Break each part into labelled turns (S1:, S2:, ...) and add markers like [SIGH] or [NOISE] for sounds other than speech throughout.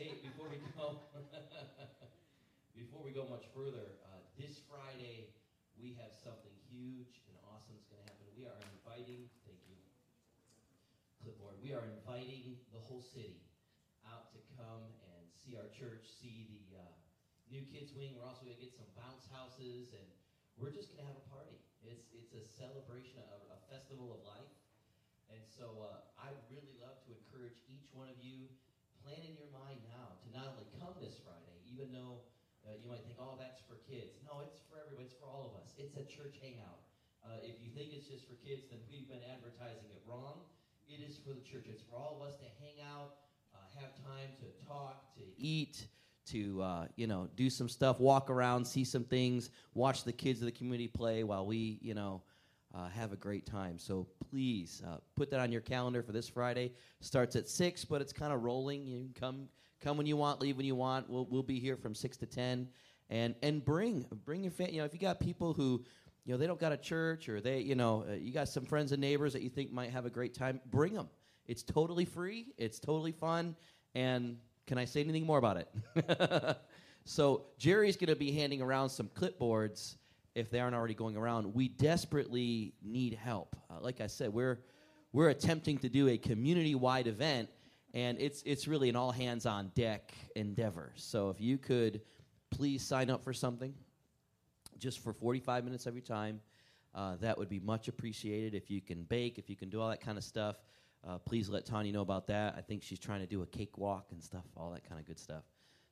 S1: Before we go, [LAUGHS] before we go much further, uh, this Friday we have something huge and awesome that's going to happen. We are inviting, thank you, clipboard. We are inviting the whole city out to come and see our church, see the uh, new kids wing. We're also going to get some bounce houses, and we're just going to have a party. It's it's a celebration, a, a festival of life. And so uh, I really love to encourage each one of you plan in your mind now to not only come this Friday, even though uh, you might think, oh, that's for kids. No, it's for everybody. It's for all of us. It's a church hangout. Uh, if you think it's just for kids, then we've been advertising it wrong. It is for the church. It's for all of us to hang out, uh, have time to talk, to eat, to uh, you know do some stuff, walk around, see some things, watch the kids of the community play while we you know uh, have a great time. So please uh, put that on your calendar for this Friday. Starts at six, but it's kind of rolling. You can come come when you want, leave when you want. We'll we'll be here from six to ten, and and bring bring your family. You know, if you got people who you know they don't got a church or they you know uh, you got some friends and neighbors that you think might have a great time, bring them. It's totally free. It's totally fun. And can I say anything more about it? [LAUGHS] so Jerry's going to be handing around some clipboards if they aren't already going around. We desperately need help. Uh, like I said, we're we're attempting to do a community-wide event, and it's it's really an all hands on deck endeavor. So if you could please sign up for something, just for 45 minutes every time, uh, that would be much appreciated. If you can bake, if you can do all that kind of stuff, uh, please let Tanya know about that. I think she's trying to do a cakewalk and stuff, all that kind of good stuff.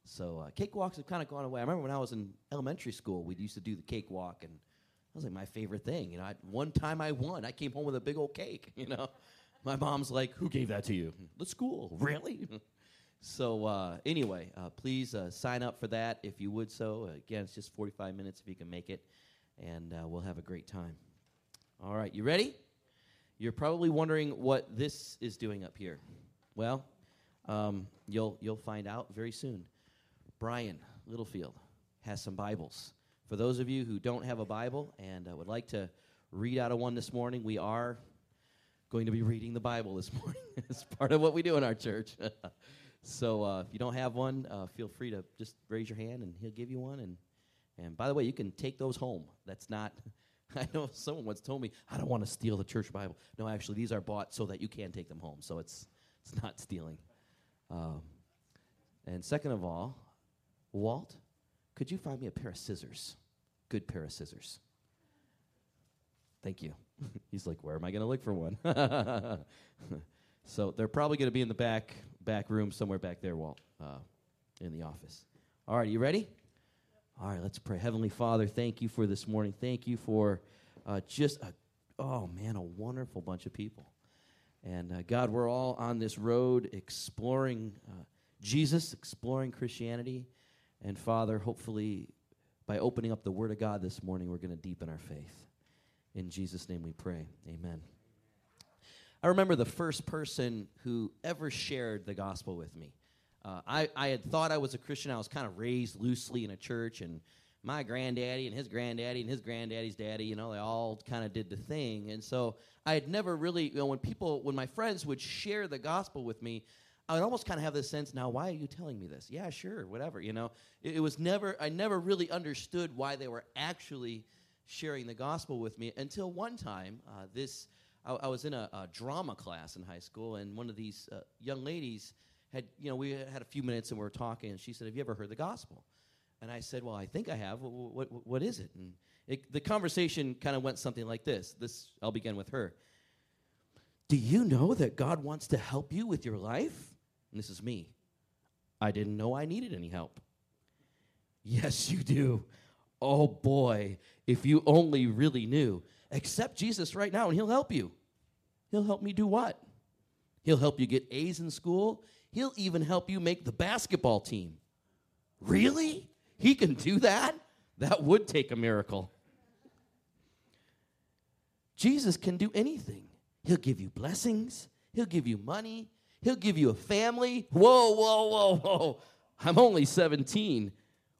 S1: So uh, cakewalks have kind of gone away. I remember when I was in elementary school, we used to do the cakewalk, and that was like my favorite thing. You know, I, one time I won. I came home with a big old cake. [LAUGHS] You know, my mom's like, "Who gave that to you?" The school, [LAUGHS] really. [LAUGHS] so uh, anyway, uh, please uh, sign up for that if you would. So again, it's just 45 minutes if you can make it, and uh, we'll have a great time. All right, you ready? You're probably wondering what this is doing up here. Well, um, you'll you'll find out very soon. Brian Littlefield has some Bibles. For those of you who don't have a Bible and uh, would like to read out of one this morning, we are going to be reading the Bible this [LAUGHS] morning. it's part of what we do in our church. [LAUGHS] so uh, if you don't have one, uh, feel free to just raise your hand and he'll give you one. And, and by the way, you can take those home. That's not, [LAUGHS] I know someone once told me, I don't want to steal the church Bible. No, actually, these are bought so that you can take them home. So it's, it's not stealing. Um, and second of all, Walt, could you find me a pair of scissors? Good pair of scissors. Thank you. [LAUGHS] He's like, where am I going to look for one? [LAUGHS] so they're probably going to be in the back back room somewhere back there, Walt, uh, in the office. All right, you ready? All right, let's pray. Heavenly Father, thank you for this morning. Thank you for uh, just a, oh man, a wonderful bunch of people. And uh, God, we're all on this road exploring uh, Jesus, exploring Christianity. And Father, hopefully, by opening up the Word of God this morning, we're going to deepen our faith. In Jesus' name we pray. Amen. I remember the first person who ever shared the gospel with me. Uh, I, I had thought I was a Christian. I was kind of raised loosely in a church, and my granddaddy and his granddaddy and his granddaddy's daddy, you know, they all kind of did the thing. And so I had never really, you know, when people, when my friends would share the gospel with me, I would almost kind of have this sense now, why are you telling me this? Yeah, sure, whatever, you know. It, it, was never, I never really understood why they were actually sharing the gospel with me until one time, uh, this, I, I, was in a, a, drama class in high school, and one of these uh, young ladies had, you know, we had a few minutes and we were talking, and she said, Have you ever heard the gospel? And I said, Well, I think I have. What, what, what is it? And it, the conversation kind of went something like this. This, I'll begin with her. Do you know that God wants to help you with your life? And this is me. I didn't know I needed any help. Yes, you do. Oh boy, if you only really knew. Accept Jesus right now and he'll help you. He'll help me do what? He'll help you get A's in school. He'll even help you make the basketball team. Really? He can do that? That would take a miracle. Jesus can do anything. He'll give you blessings, He'll give you money, He'll give you a family. Whoa, whoa, whoa, whoa. I'm only 17.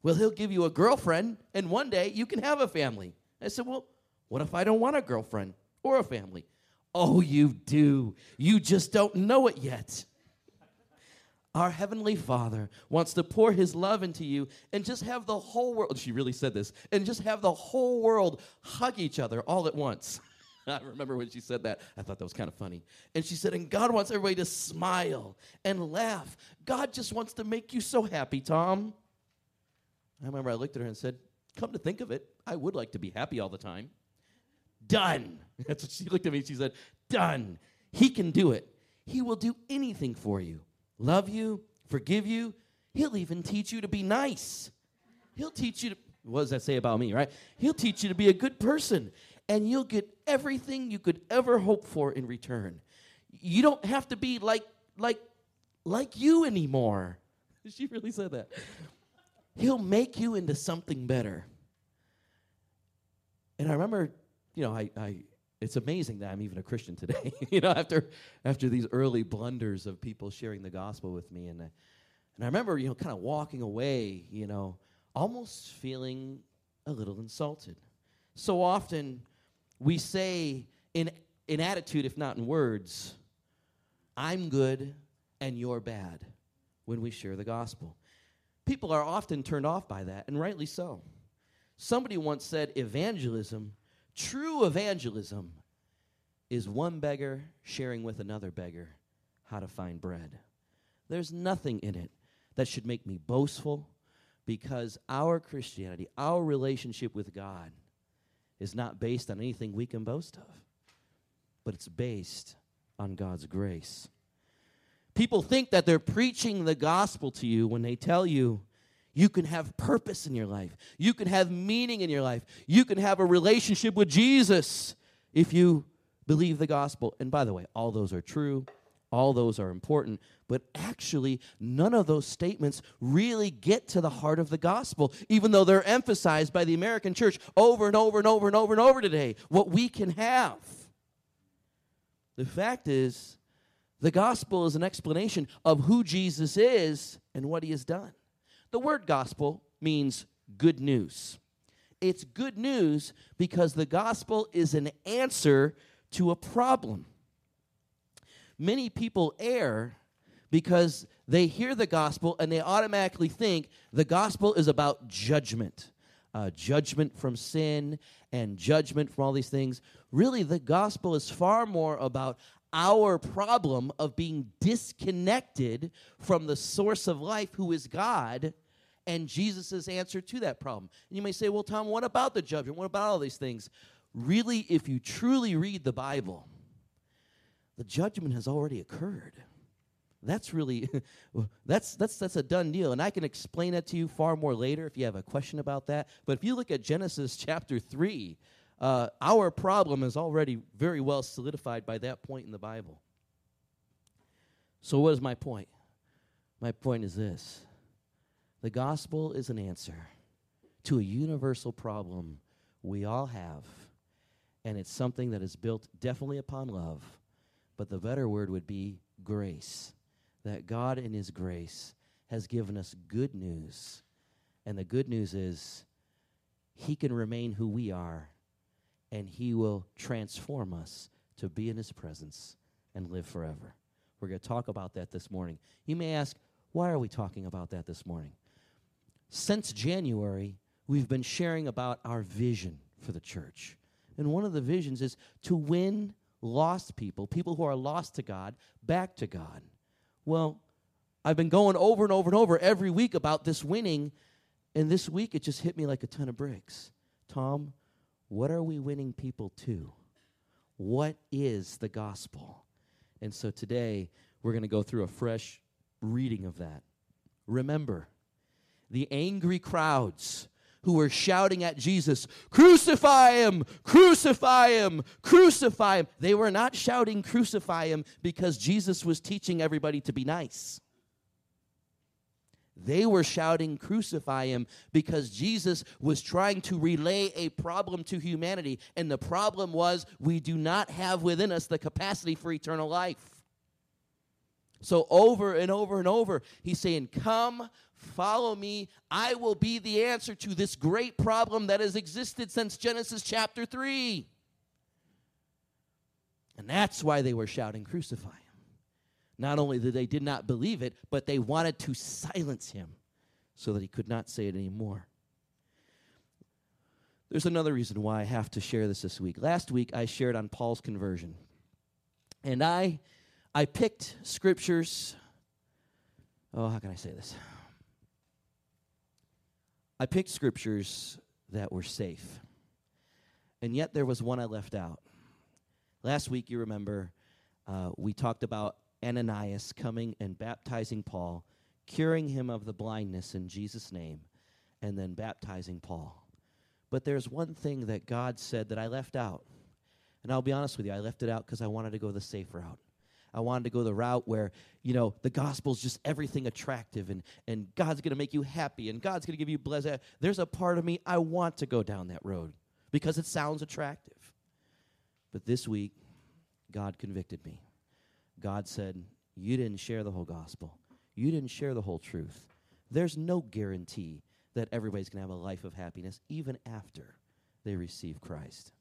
S1: Well, he'll give you a girlfriend, and one day you can have a family. I said, Well, what if I don't want a girlfriend or a family? Oh, you do. You just don't know it yet. Our Heavenly Father wants to pour His love into you and just have the whole world, she really said this, and just have the whole world hug each other all at once. [LAUGHS] I remember when she said that. I thought that was kind of funny. And she said, and God wants everybody to smile and laugh. God just wants to make you so happy, Tom. I remember I looked at her and said, Come to think of it, I would like to be happy all the time. Done. [LAUGHS] That's what she looked at me. She said, Done. He can do it. He will do anything for you. Love you, forgive you. He'll even teach you to be nice. He'll teach you to, what does that say about me, right? He'll teach you to be a good person, and you'll get everything you could ever hope for in return. You don't have to be like, like, like you anymore. [LAUGHS] She really said that. He'll make you into something better. And I remember, you know, I, I it's amazing that I'm even a Christian today. [LAUGHS] you know, after after these early blunders of people sharing the gospel with me, and uh, and I remember, you know, kind of walking away, you know, almost feeling a little insulted. So often, we say in in attitude, if not in words, "I'm good and you're bad," when we share the gospel. People are often turned off by that, and rightly so. Somebody once said, "Evangelism." True evangelism is one beggar sharing with another beggar how to find bread. There's nothing in it that should make me boastful because our Christianity, our relationship with God, is not based on anything we can boast of, but it's based on God's grace. People think that they're preaching the gospel to you when they tell you you can have purpose in your life. You can have meaning in your life. You can have a relationship with Jesus if you believe the gospel. And by the way, all those are true, all those are important, but actually, none of those statements really get to the heart of the gospel, even though they're emphasized by the American church over and over and over and over and over today. What we can have. The fact is, the gospel is an explanation of who Jesus is and what he has done. The word gospel means good news. It's good news because the gospel is an answer to a problem. Many people err because they hear the gospel and they automatically think the gospel is about judgment. Uh, judgment from sin and judgment from all these things. Really, the gospel is far more about our problem of being disconnected from the source of life, who is God, and Jesus' answer to that problem. And you may say, well, Tom, what about the judgment? What about all these things? Really, if you truly read the Bible, the judgment has already occurred. That's really [LAUGHS] that's that's that's a done deal, and I can explain that to you far more later if you have a question about that. But if you look at Genesis [LAUGHS] chapter three, uh, our problem is already very well solidified by that point in the Bible. So, what is my point? My point is this the gospel is an answer to a universal problem we all have, and it's something that is built definitely upon love, but the better word would be grace. That God, in His grace, has given us good news. And the good news is He can remain who we are and He will transform us to be in His presence and live forever. We're going to talk about that this morning. You may ask, why are we talking about that this morning? Since January, we've been sharing about our vision for the church. And one of the visions is to win lost people, people who are lost to God, back to God. Well, I've been going over and over and over every week about this winning, and this week it just hit me like a ton of bricks. Tom, what are we winning people to? What is the gospel? And so today we're going to go through a fresh reading of that. Remember, the angry crowds who were shouting at Jesus, Crucify him! Crucify him! Crucify him! They were not shouting, Crucify him, because Jesus was teaching everybody to be nice. They were shouting, Crucify him, because Jesus was trying to relay a problem to humanity. And the problem was, we do not have within us the capacity for eternal life. So, over and over and over, he's saying, Come, follow me. I will be the answer to this great problem that has existed since Genesis chapter 3. And that's why they were shouting, Crucify him. Not only that they did not believe it, but they wanted to silence him so that he could not say it anymore. There's another reason why I have to share this this week. Last week I shared on Paul's conversion. And I I picked scriptures Oh, how can I say this? I picked scriptures that were safe. And yet there was one I left out. Last week, you remember, uh, we talked about Ananias coming and baptizing Paul, curing him of the blindness in Jesus' name, and then baptizing Paul. But there's one thing that God said that I left out. And I'll be honest with you, I left it out because I wanted to go the safe route. I wanted to go the route where, you know, the gospel's just everything attractive and, and God's going to make you happy and God's going to give you blessing. There's a part of me, I want to go down that road because it sounds attractive. But this week, God convicted me. God said, You didn't share the whole gospel, you didn't share the whole truth. There's no guarantee that everybody's going to have a life of happiness even after they receive Christ.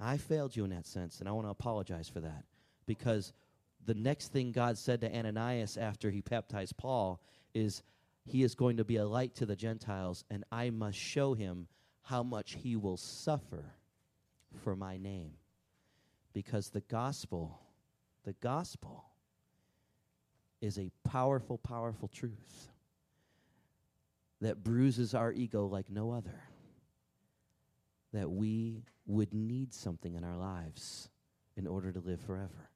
S1: I failed you in that sense, and I want to apologize for that because the next thing God said to Ananias after he baptized Paul is, He is going to be a light to the Gentiles, and I must show him how much he will suffer for my name. Because the gospel, the gospel, is a powerful, powerful truth that bruises our ego like no other. That we would need something in our lives in order to live forever.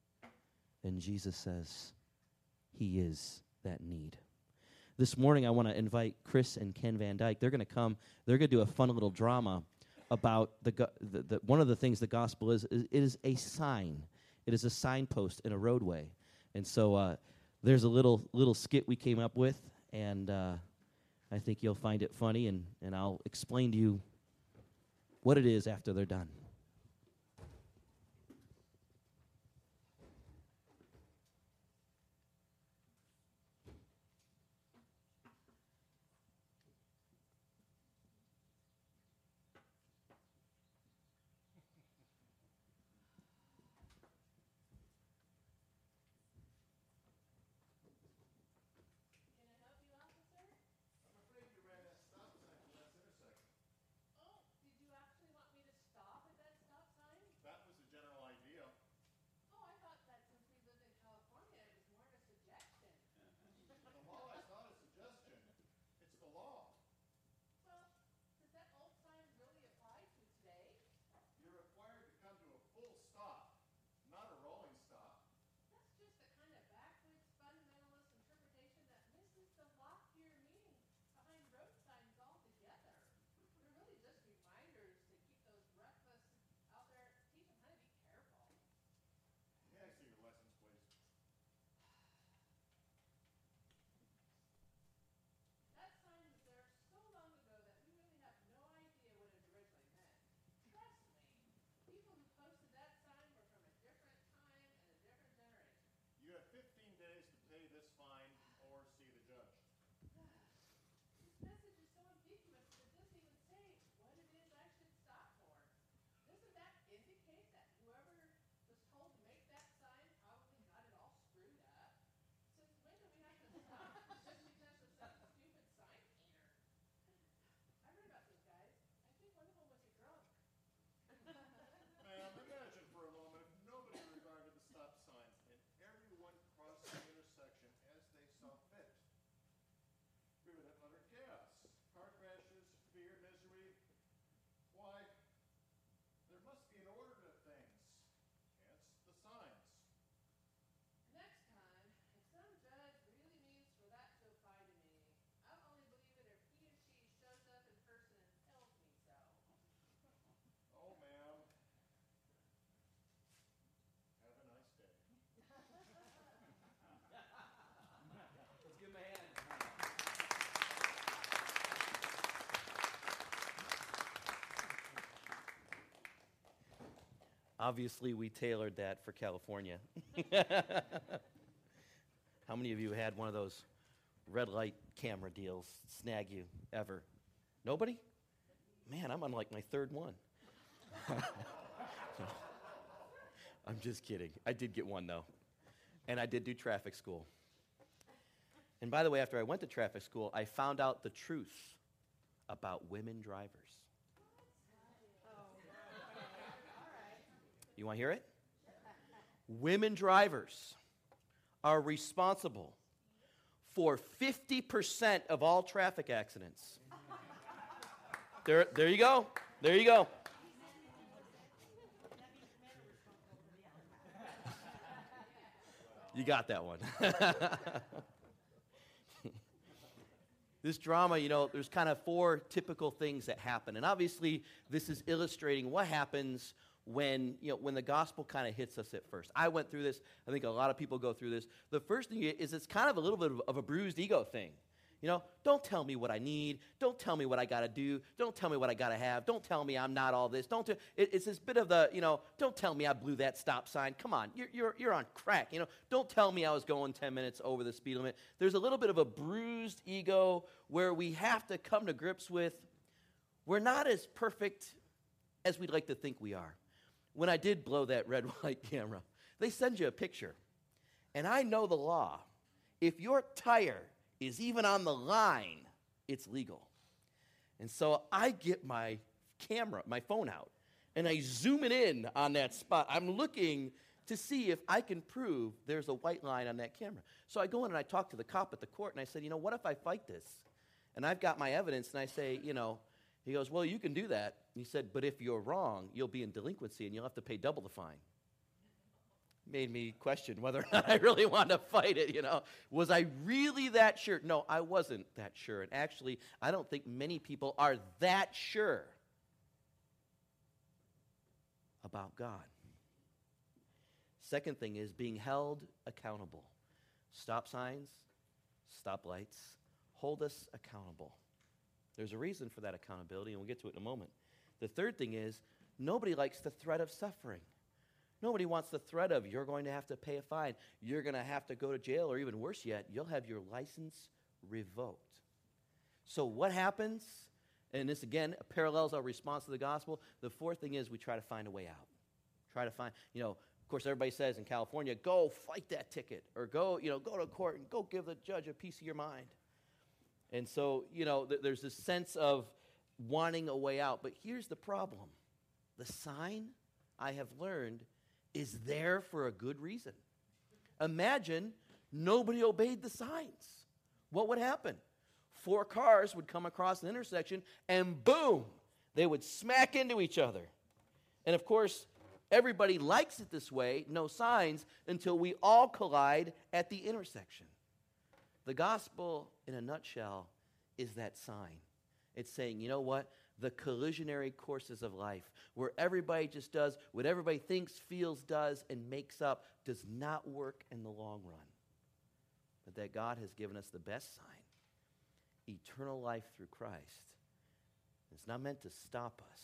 S1: And Jesus says, He is that need. This morning, I want to invite Chris and Ken Van Dyke. They're going to come, they're going to do a fun little drama about the, the, the, one of the things the gospel is, is it is a sign. It is a signpost in a roadway. And so uh, there's a little little skit we came up with, and uh, I think you'll find it funny, and, and I'll explain to you what it is after they're done. Obviously, we tailored that for California. [LAUGHS] How many of you had one of those red light camera deals snag you ever? Nobody? Man, I'm on like my third one. [LAUGHS] I'm just kidding. I did get one though. and I did do traffic school. And by the way, after I went to traffic school, I found out the truth about women drivers. You want to hear it? Women drivers are responsible for 50% of all traffic accidents. There, there you go. There you go. [LAUGHS] You got that one. [LAUGHS] this drama, you know, there's kind of four typical things that happen. And obviously, this is illustrating what happens when, you know, when the gospel kind of hits us at first. I went through this. I think a lot of people go through this. The first thing is it's kind of a little bit of, a bruised ego thing. You know, don't tell me what I need. Don't tell me what I got to do. Don't tell me what I got to have. Don't tell me I'm not all this. Don't. T- it, it's this bit of the, you know, don't tell me I blew that stop sign. Come on, you're, you're, you're on crack. You know, don't tell me I was going 10 minutes over the speed limit. There's a little bit of a bruised ego where we have to come to grips with we're not as perfect as we'd like to think we are. When I did blow that red [LAUGHS] light camera, they send you a picture. And I know the law. If your tire is even on the line, it's legal. And so I get my camera, my phone out, and I zoom it in on that spot. I'm looking to see if I can prove there's a white line on that camera. So I go in and I talk to the cop at the court, and I said, you know, what if I fight this? And I've got my evidence, and I say, you know, he goes, well, you can do that. He said, but if you're wrong, you'll be in delinquency and you'll have to pay double the fine made me question whether or not I really wanted to fight it, you know. Was I really that sure? No, I wasn't that sure. And actually, I don't think many people are that sure about God. Second thing is being held accountable. Stop signs, stop lights, hold us accountable. There's a reason for that accountability, and we'll get to it in a moment. The third thing is nobody likes the threat of suffering. Nobody wants the threat of you're going to have to pay a fine, you're going to have to go to jail, or even worse yet, you'll have your license revoked. So, what happens? And this again parallels our response to the gospel. The fourth thing is we try to find a way out. Try to find, you know, of course, everybody says in California, go fight that ticket, or go, you know, go to court and go give the judge a piece of your mind. And so, you know, th- there's this sense of wanting a way out. But here's the problem the sign I have learned is there for a good reason. Imagine nobody obeyed the signs. What would happen? Four cars would come across an intersection and boom, they would smack into each other. And of course, everybody likes it this way, no signs, until we all collide at the intersection. The gospel, in a nutshell, is that sign. It's saying, you know what? the collisionary courses of life, where everybody just does what everybody thinks, feels, does, and makes up, does not work in the long run. But that God has given us the best sign eternal life through Christ. It's not meant to stop us,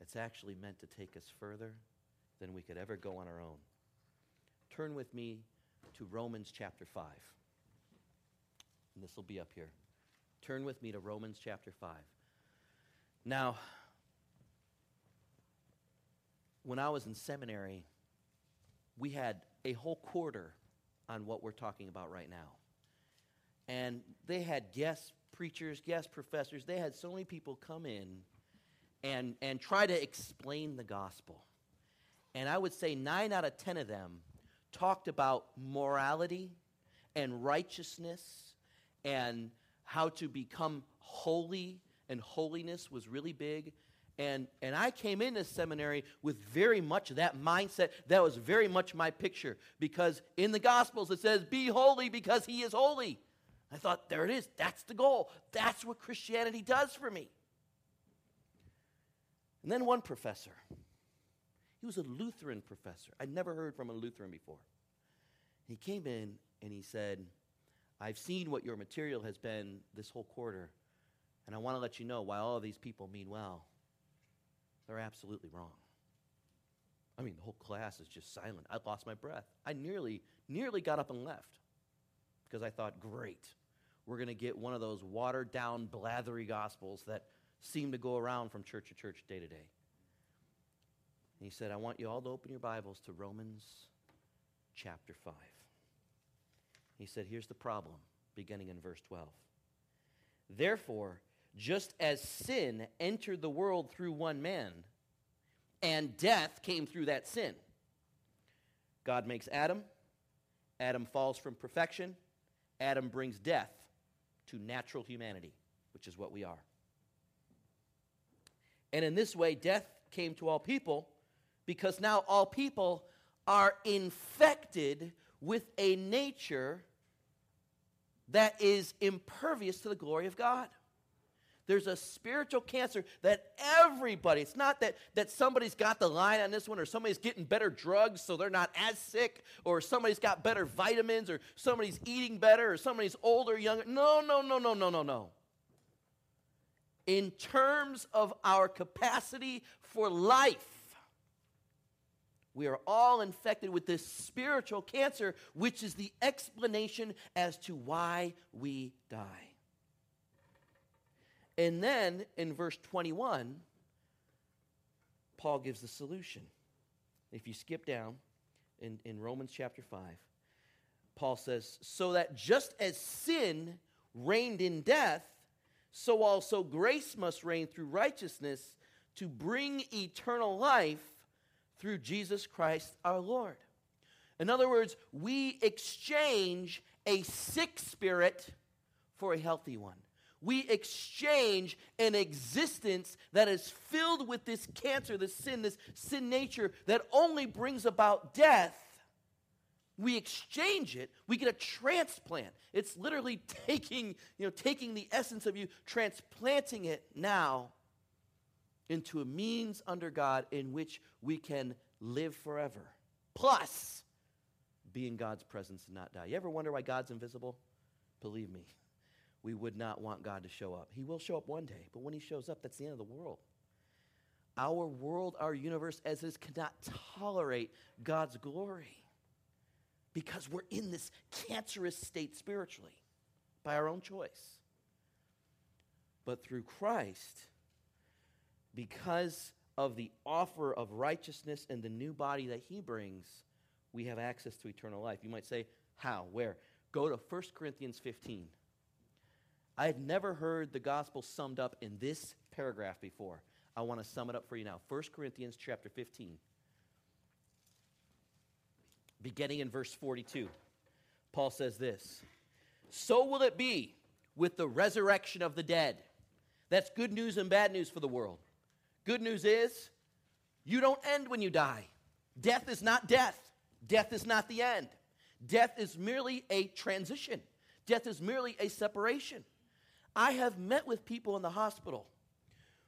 S1: it's actually meant to take us further than we could ever go on our own. Turn with me to Romans chapter 5. And this will be up here. Turn with me to Romans chapter 5. Now, when I was in seminary, we had a whole quarter on what we're talking about right now. And they had guest preachers, guest professors, they had so many people come in and, and try to explain the gospel. And I would say nine out of ten of them talked about morality and righteousness and how to become holy and holiness was really big. And, and I came into seminary with very much that mindset. That was very much my picture because in the Gospels it says, Be holy because he is holy. I thought, there it is. That's the goal. That's what Christianity does for me. And then one professor, he was a Lutheran professor. I'd never heard from a Lutheran before. He came in and he said, I've seen what your material has been this whole quarter. And I want to let you know why all of these people mean well, they're absolutely wrong. I mean, the whole class is just silent. I lost my breath. I nearly, nearly got up and left because I thought, great, we're going to get one of those watered down, blathery gospels that seem to go around from church to church, day to day. And he said, I want you all to open your Bibles to Romans chapter 5. He said, Here's the problem, beginning in verse 12. Therefore, just as sin entered the world through one man, and death came through that sin, God makes Adam. Adam falls from perfection. Adam brings death to natural humanity, which is what we are. And in this way, death came to all people because now all people are infected with a nature that is impervious to the glory of God. There's a spiritual cancer that everybody, it's not that, that somebody's got the line on this one or somebody's getting better drugs so they're not as sick or somebody's got better vitamins or somebody's eating better or somebody's older, younger. No, no, no, no, no, no, no. In terms of our capacity for life, we are all infected with this spiritual cancer, which is the explanation as to why we die. And then in verse 21, Paul gives the solution. If you skip down in, in Romans chapter 5, Paul says, So that just as sin reigned in death, so also grace must reign through righteousness to bring eternal life through Jesus Christ our Lord. In other words, we exchange a sick spirit for a healthy one we exchange an existence that is filled with this cancer, this sin, this sin nature that only brings about death. We exchange it, we get a transplant. It's literally [LAUGHS] taking, you know, taking the essence of you, transplanting it now into a means under God in which we can live forever. Plus, be in God's presence and not die. You ever wonder why God's invisible? Believe me, [LAUGHS] we would not want God to show up. He will show up one day, but when he shows up, that's the end of the world. Our world, our universe as is, cannot tolerate God's glory because we're in this cancerous state spiritually by our own choice. But through Christ, because of the offer of righteousness and the new body that he brings, we have access to eternal life. You might say, How? Where? Go to 1 Corinthians 15. I had never heard the gospel summed up in this paragraph before. I want to sum it up for you now. 1 Corinthians chapter 15. Beginning in verse 42. Paul says this So will it be with the resurrection of the dead. That's good news and bad news for the world. Good news is you don't end when you die. Death is not death, death is not the end. Death is merely a transition, death is merely a separation. I have met with people in the hospital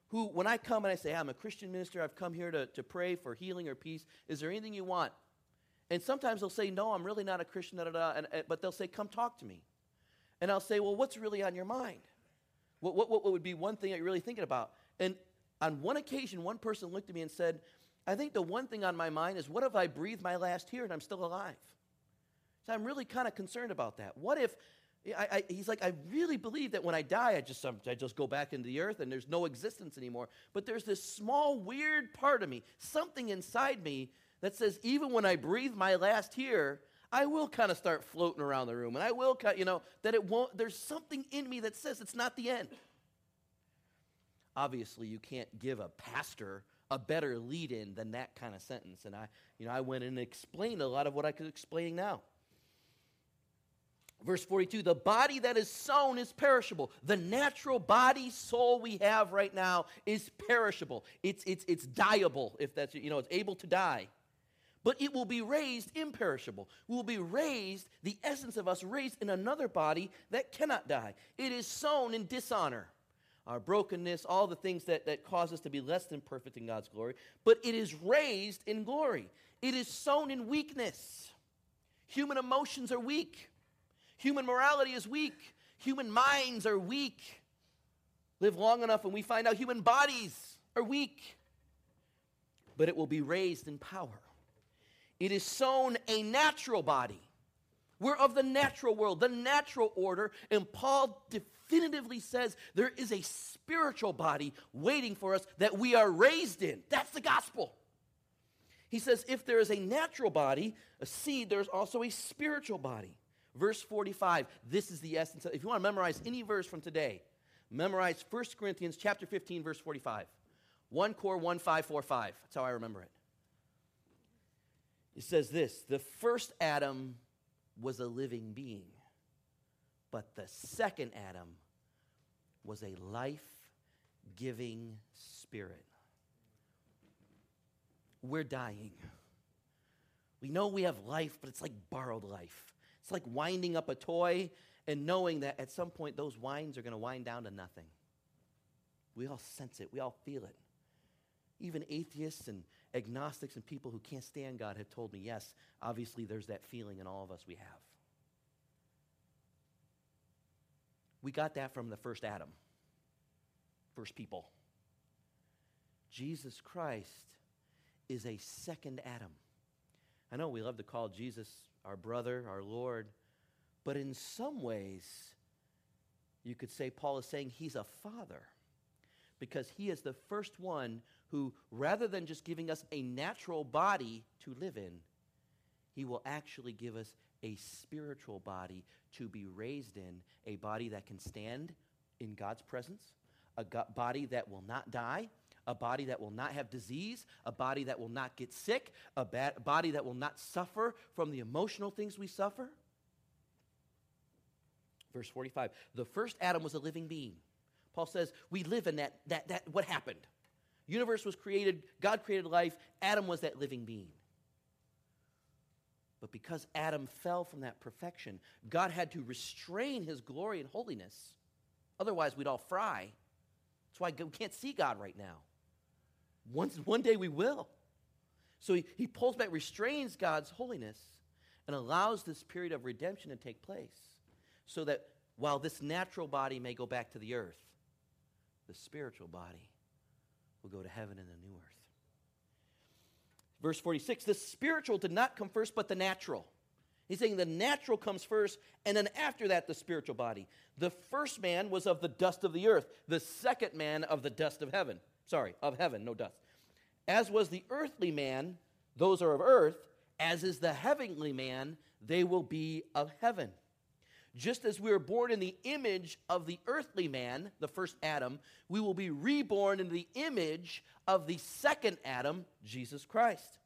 S1: who, when I come and I say, I'm a Christian minister, I've come here to, to pray for healing or peace, is there anything you want? And sometimes they'll say, No, I'm really not a Christian, da, da, da, and, but they'll say, Come talk to me. And I'll say, Well, what's really on your mind? What, what, what would be one thing that you're really thinking about? And on one occasion, one person looked at me and said, I think the one thing on my mind is, What if I breathe my last here and I'm still alive? So I'm really kind of concerned about that. What if I, I, he's like, I really believe that when I die, I just, I just go back into the earth and there's no existence anymore. But there's this small, weird part of me, something inside me that says, even when I breathe my last here, I will kind of start floating around the room. And I will, you know, that it won't, there's something in me that says it's not the end. Obviously, you can't give a pastor a better lead in than that kind of sentence. And I, you know, I went and explained a lot of what I could explain now. Verse 42 the body that is sown is perishable. The natural body, soul we have right now is perishable. It's, it's, it's dieable, if that's, you know, it's able to die. But it will be raised imperishable. We will be raised, the essence of us raised in another body that cannot die. It is sown in dishonor, our brokenness, all the things that, that cause us to be less than perfect in God's glory. But it is raised in glory. It is sown in weakness. Human emotions are weak. Human morality is weak. Human minds are weak. Live long enough and we find out human bodies are weak. But it will be raised in power. It is sown a natural body. We're of the natural world, the natural order, and Paul definitively says there is a spiritual body waiting for us that we are raised in. That's the gospel. He says, if there is a natural body, a seed, there's also a spiritual body. Verse 45, this is the essence. Of, if you want to memorize any verse from today, memorize 1 Corinthians chapter 15, verse 45. 1 core 1545. That's how I remember it. It says this the first Adam was a living being, but the second Adam was a life giving spirit. We're dying. We know we have life, but it's like borrowed life. It's like winding up a toy and knowing that at some point those winds are going to wind down to nothing. We all sense it, we all feel it. Even atheists and agnostics and people who can't stand God have told me, yes, obviously there's that feeling in all of us we have. We got that from the first Adam, first people. Jesus Christ is a second Adam. I know we love to call Jesus our brother, our Lord, but in some ways, you could say Paul is saying he's a father because he is the first one who, rather than just giving us a natural body to live in, he will actually give us a spiritual body to be raised in, a body that can stand in God's presence, a body that will not die, a body that will not have disease, a body that will not get sick, a ba- body that will not suffer from the emotional things we suffer. Verse 45 The first Adam was a living being. Paul says we live in that, that, that what happened. Universe was created, God created life, Adam was that living being. But because Adam fell from that perfection, God had to restrain his glory and holiness. Otherwise, we'd all fry. That's why we can't see God right now. Once, one day we will. So he, he pulls back, restrains God's holiness, and allows this period of redemption to take place. So that while this natural body may go back to the earth, the spiritual body will go to heaven and the new earth. Verse 46 the spiritual did not come first, but the natural. He's saying the natural comes first, and then after that, the spiritual body. The first man was of the dust of the earth, the second man of the dust of heaven. Sorry, of heaven, no dust. As was the earthly man, those are of earth, as is the heavenly man, they will be of heaven. Just as we were born in the image of the earthly man, the first Adam, we will be reborn in the image of the second Adam, Jesus Christ.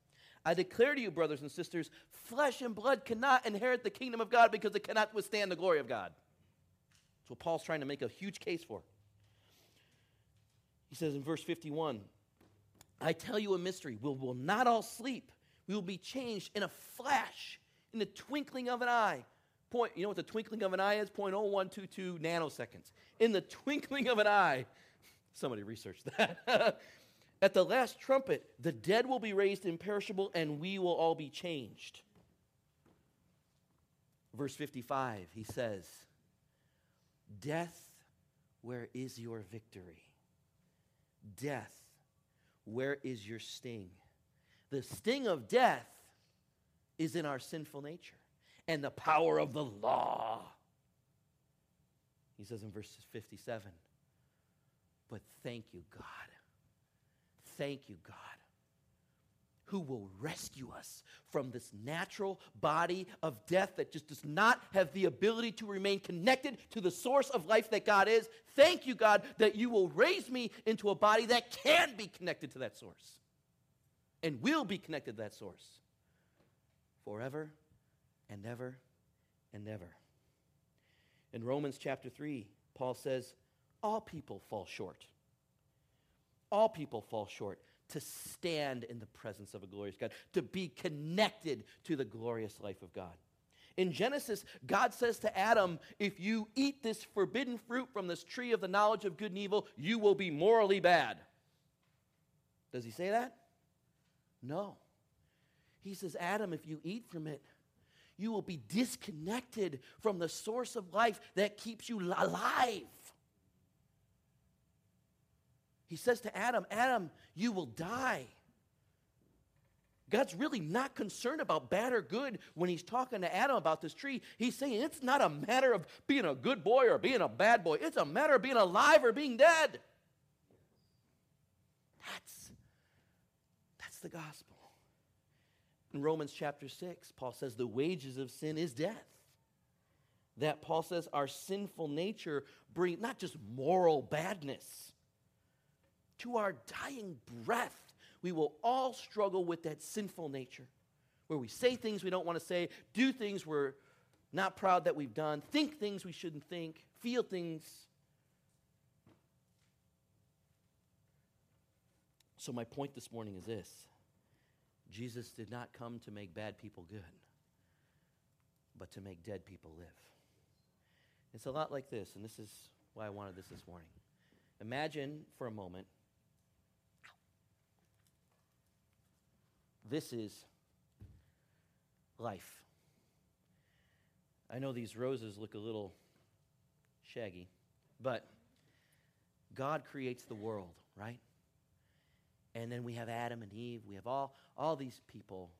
S1: I declare to you, brothers and sisters, flesh and blood cannot inherit the kingdom of God because it cannot withstand the glory of God. That's what Paul's trying to make a huge case for. He says in verse 51 I tell you a mystery. We will not all sleep. We will be changed in a flash, in the twinkling of an eye. Point, you know what the twinkling of an eye is? 0.0122 nanoseconds. In the twinkling of an eye. [LAUGHS] Somebody researched that. [LAUGHS] At the last trumpet, the dead will be raised imperishable, and we will all be changed. Verse 55, he says, Death, where is your victory? Death, where is your sting? The sting of death is in our sinful nature and the power of the law. He says in verse 57 But thank you, God. Thank you, God, who will rescue us from this natural body of death that just does not have the ability to remain connected to the source of life that God is. Thank you, God, that you will raise me into a body that can be connected to that source and will be connected to that source forever and ever and ever. In Romans chapter 3, Paul says, All people fall short. All people fall short to stand in the presence of a glorious God, to be connected to the glorious life of God. In Genesis, God says to Adam, If you eat this forbidden fruit from this tree of the knowledge of good and evil, you will be morally bad. Does he say that? No. He says, Adam, if you eat from it, you will be disconnected from the source of life that keeps you alive. He says to Adam, Adam, you will die. God's really not concerned about bad or good when he's talking to Adam about this tree. He's saying it's not a matter of being a good boy or being a bad boy, it's a matter of being alive or being dead. That's, that's the gospel. In Romans chapter 6, Paul says the wages of sin is death. That Paul says our sinful nature brings not just moral badness, to our dying breath, we will all struggle with that sinful nature where we say things we don't want to say, do things we're not proud that we've done, think things we shouldn't think, feel things. So, my point this morning is this Jesus did not come to make bad people good, but to make dead people live. It's a lot like this, and this is why I wanted this this morning. Imagine for a moment this is life. I know these roses look a little shaggy, but God creates the world, right? And then we have Adam and Eve, we have all, all these people,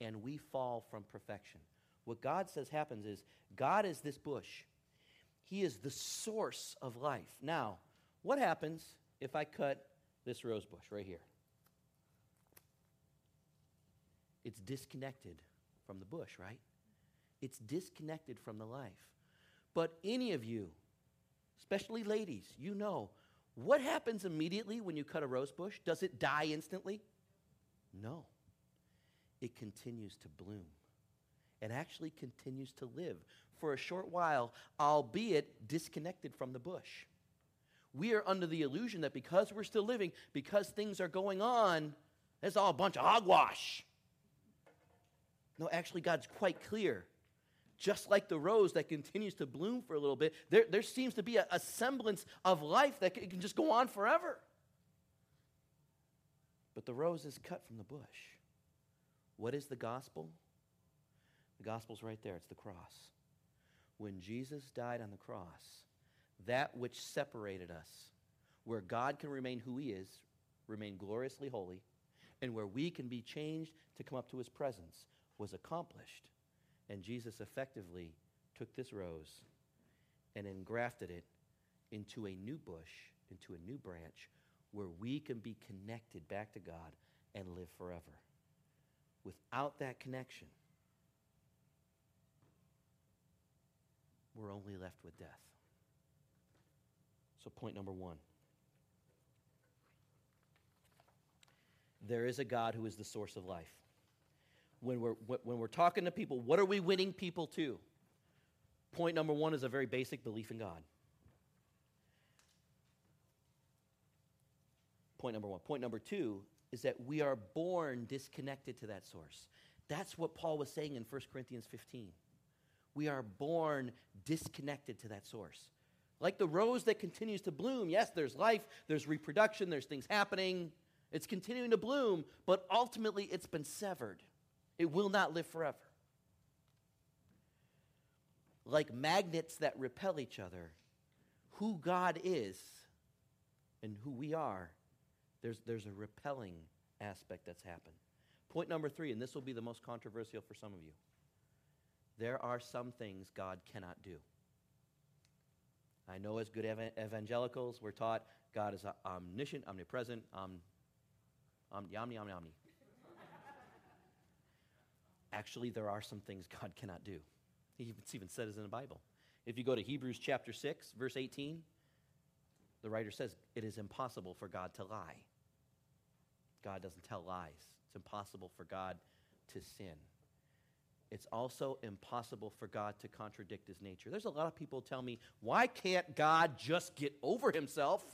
S1: and we fall from perfection. What God says happens is God is this bush, He is the source of life. Now, what happens if I cut this rose bush right here? It's disconnected from the bush, right? It's disconnected from the life. But any of you, especially ladies, you know what happens immediately when you cut a rose bush? Does it die instantly? No. It continues to bloom. It actually continues to live for a short while, albeit disconnected from the bush. We are under the illusion that because we're still living, because things are going on, it's all a bunch of hogwash. No, actually, God's quite clear. Just like the rose that continues to bloom for a little bit, there, there seems to be a, a semblance of life that can, can just go on forever. But the rose is cut from the bush. What is the gospel? The gospel's right there. It's the cross. When Jesus died on the cross, that which separated us, where God can remain who he is, remain gloriously holy, and where we can be changed to come up to his presence, was accomplished. And Jesus effectively took this rose and engrafted it into a new bush, into a new branch, where we can be connected back to God and live forever. Without that connection, we're only left with death. So, point number one there is a God who is the source of life when we're, when we're talking to people, what are we winning people to? Point number one is a very basic belief in God. Point number one. Point number two is that we are born disconnected to that source. That's what Paul was saying in 1 Corinthians 15. We are born disconnected to that source. Like the rose that continues to bloom. Yes, there's life, there's reproduction, there's things happening. It's continuing to bloom, but ultimately it's been severed. It will not live forever. Like magnets that repel each other, who God is and who we are, there's, there's a repelling aspect that's happened. Point number three, and this will be the most controversial for some of you there are some things God cannot do. I know as good ev- evangelicals, we're taught God is omniscient, omnipresent, om, omni, omni, omni, omni. Actually, there are some things God cannot do. It's even said as in the Bible. If you go to Hebrews chapter 6, verse 18, the writer says, It is impossible for God to lie. God doesn't tell lies. It's impossible for God to sin. It's also impossible for God to contradict his nature. There's a lot of people tell me, Why can't God just get over himself?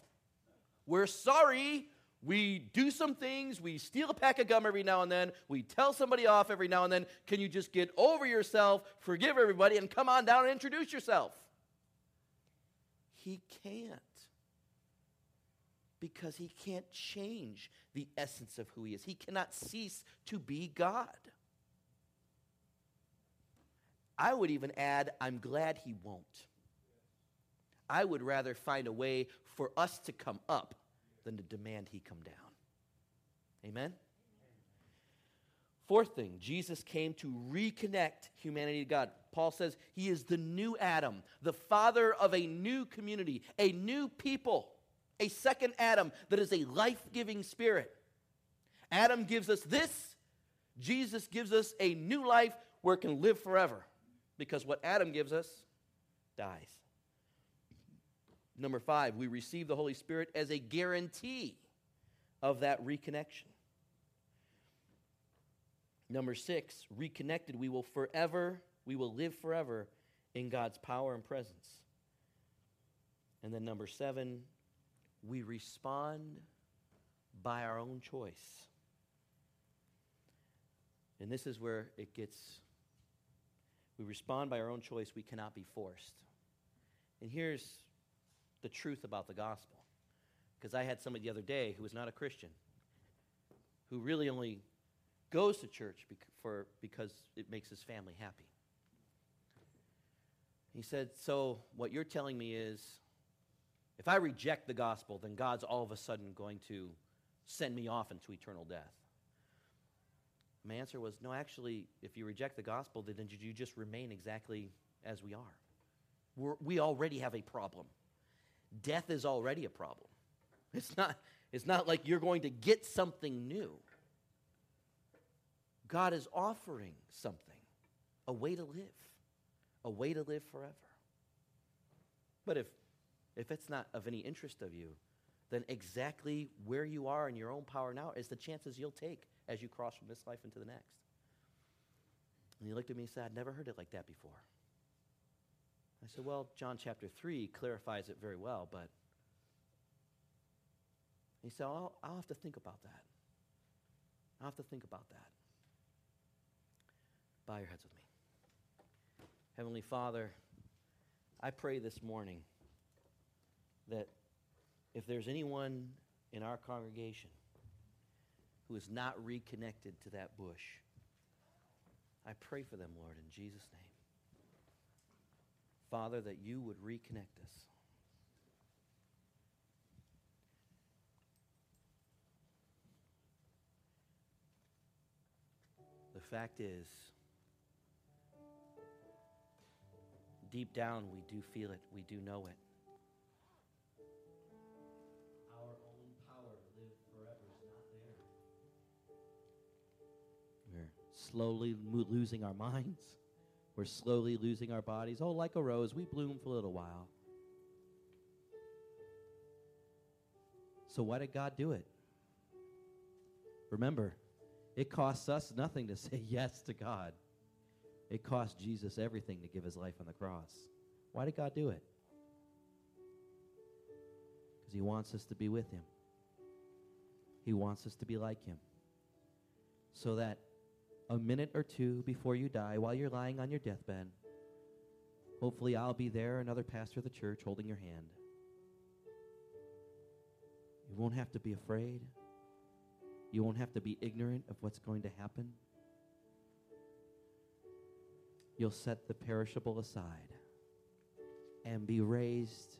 S1: We're sorry we do some things, we steal a pack of gum every now and then, we tell somebody off every now and then. Can you just get over yourself, forgive everybody, and come on down and introduce yourself? He can't. Because he can't change the essence of who he is. He cannot cease to be God. I would even add, I'm glad he won't. I would rather find a way for us to come up than to demand he come down. Amen? Fourth thing, Jesus came to reconnect humanity to God. Paul says he is the new Adam, the father of a new community, a new people, a second Adam that is a life giving spirit. Adam gives us this, Jesus gives us a new life where it can live forever because what Adam gives us dies. Number five, we receive the Holy Spirit as a guarantee of that reconnection. Number six, reconnected, we will forever, we will live forever in God's power and presence. And then number seven, we respond by our own choice. And this is where it gets, we respond by our own choice. We cannot be forced. And here's the truth about the gospel. Because I had somebody the other day who was not a Christian, who really only goes to church bec- for, because it makes his family happy. He said, So, what you're telling me is if I reject the gospel, then God's all of a sudden going to send me off into eternal death. My answer was, No, actually, if you reject the gospel, then you just remain exactly as we are. We're, we already have a problem. Death is already a problem. It's not, it's not like you're going to get something new. God is offering something, a way to live, a way to live forever. But if, if it's not of any interest of you, then exactly where you are in your own power now is the chances you'll take as you cross from this life into the next. And he looked at me and said, I'd never heard it like that before. I said, Well, John chapter 3 clarifies it very well, but he said, I'll, I'll have to think about that. I'll have to think about that. Bow your heads with me. Heavenly Father, I pray this morning that if there's anyone in our congregation who is not reconnected to that bush, I pray for them, Lord, in Jesus' name. Father, that you would reconnect us. The fact is, deep down, we do feel it, we do know it.
S2: Our own power to live forever is not there.
S1: We're slowly mo- losing our minds. We're slowly losing our bodies. Oh, like a rose, we bloom for a little while. So, why did God do it? Remember, it costs us nothing to [LAUGHS] say yes to God. It cost Jesus everything to give his life on the cross. Why did God do it? Because he wants us to be with him, he wants us to be like him. So that a minute or two before you die, while you're lying on your deathbed, hopefully I'll be there, another pastor of the church, holding your hand. You won't have to be afraid. You won't have to be ignorant of what's going to happen. You'll set the perishable aside and be raised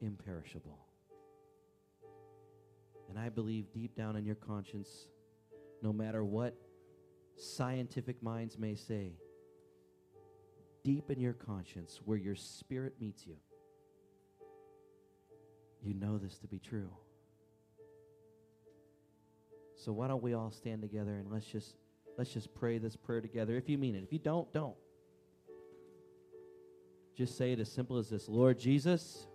S1: imperishable. And I believe deep down in your conscience, no matter what scientific minds may say, deep in your conscience, where your spirit meets you, you know this to be true. So why don't we all stand together and let's just let's just pray this prayer together if you mean it. If you don't, don't. Just say it as simple as this. Lord Jesus,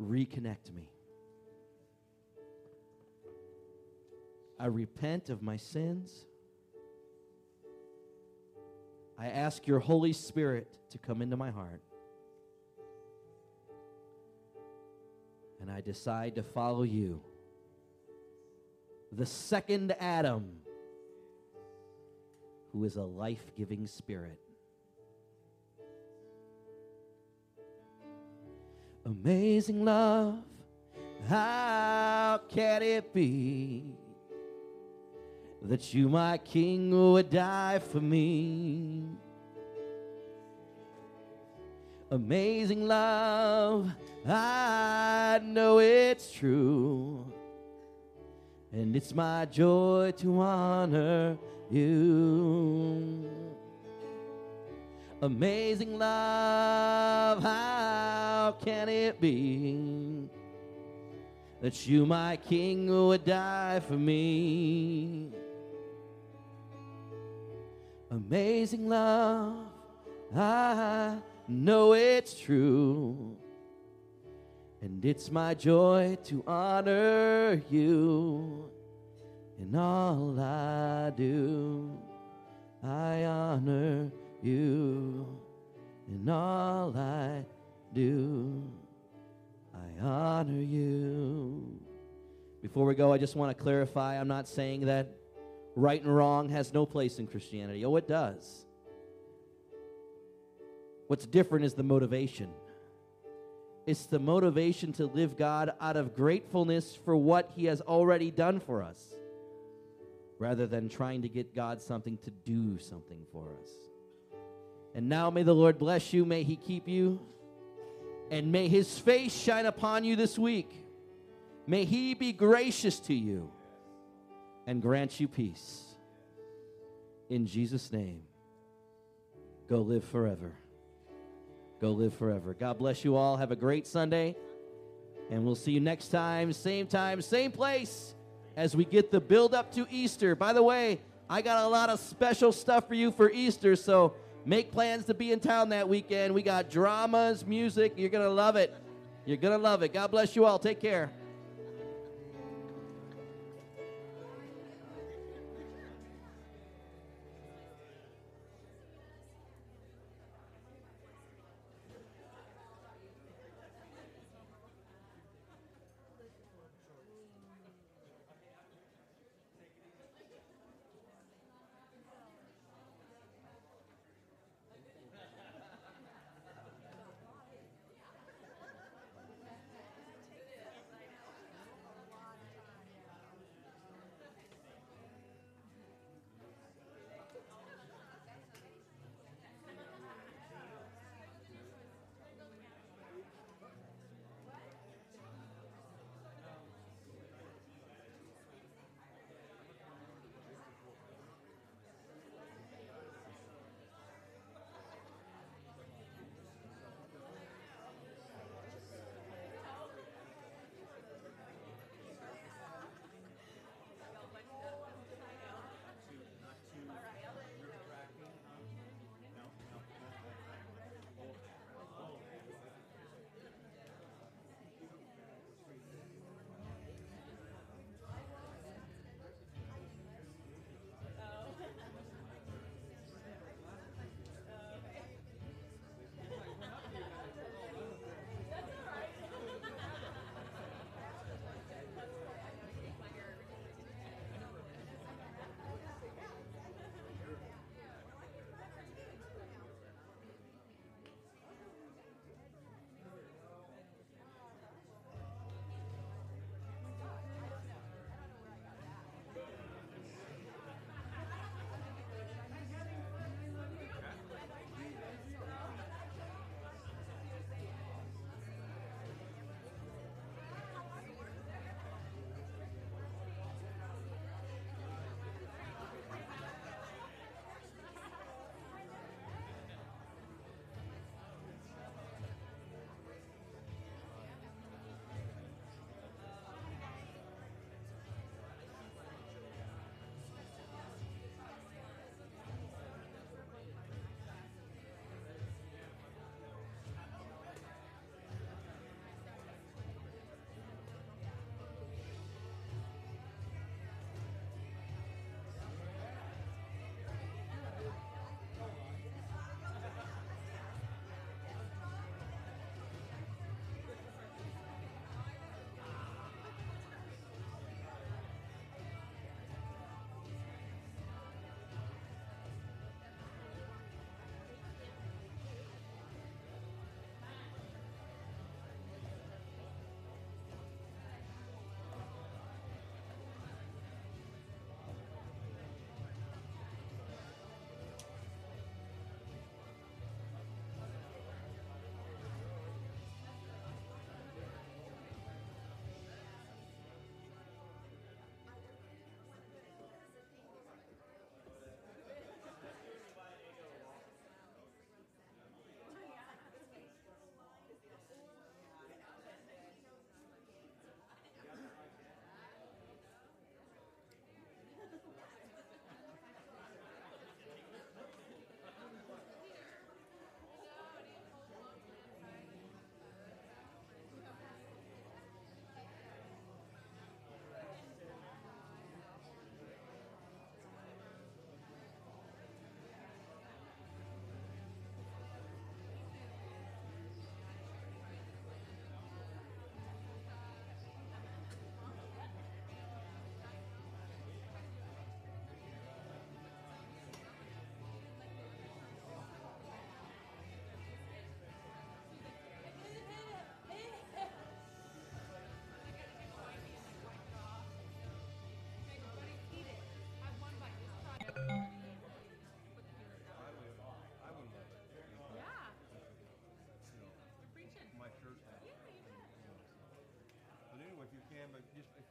S1: reconnect me. I repent of my sins. I ask your Holy Spirit to come into my heart. And I decide to follow you. The second Adam, who is a life giving spirit. Amazing love, how can it be that you, my King, would die for me? Amazing love, I know it's true. And it's my joy to honor you. Amazing love, how can it be that you, my King, would die for me. Amazing love, I know it's true. And it's my joy to honor you in all I do. I honor you in all I do. I honor you. Before we go, I just want to clarify I'm not saying that right and wrong has no place in Christianity. Oh, it does. What's different is the motivation. It's the motivation to live God out of gratefulness for what He has already done for us, rather than trying to get God something to do something for us. And now may the Lord bless you, may He keep you, and may His face shine upon you this week. May He be gracious to you and grant you peace. In Jesus' name, go live forever. Go live forever. God bless you all. Have a great Sunday. And we'll see you next time, same time, same place, as we get the build up to Easter. By the way, I got a lot of special stuff for you for Easter, so make plans to be in town that weekend. We got dramas, music. You're going to love it. You're going to love it. God bless you all. Take care.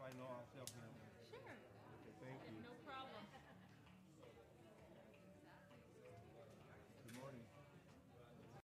S3: But just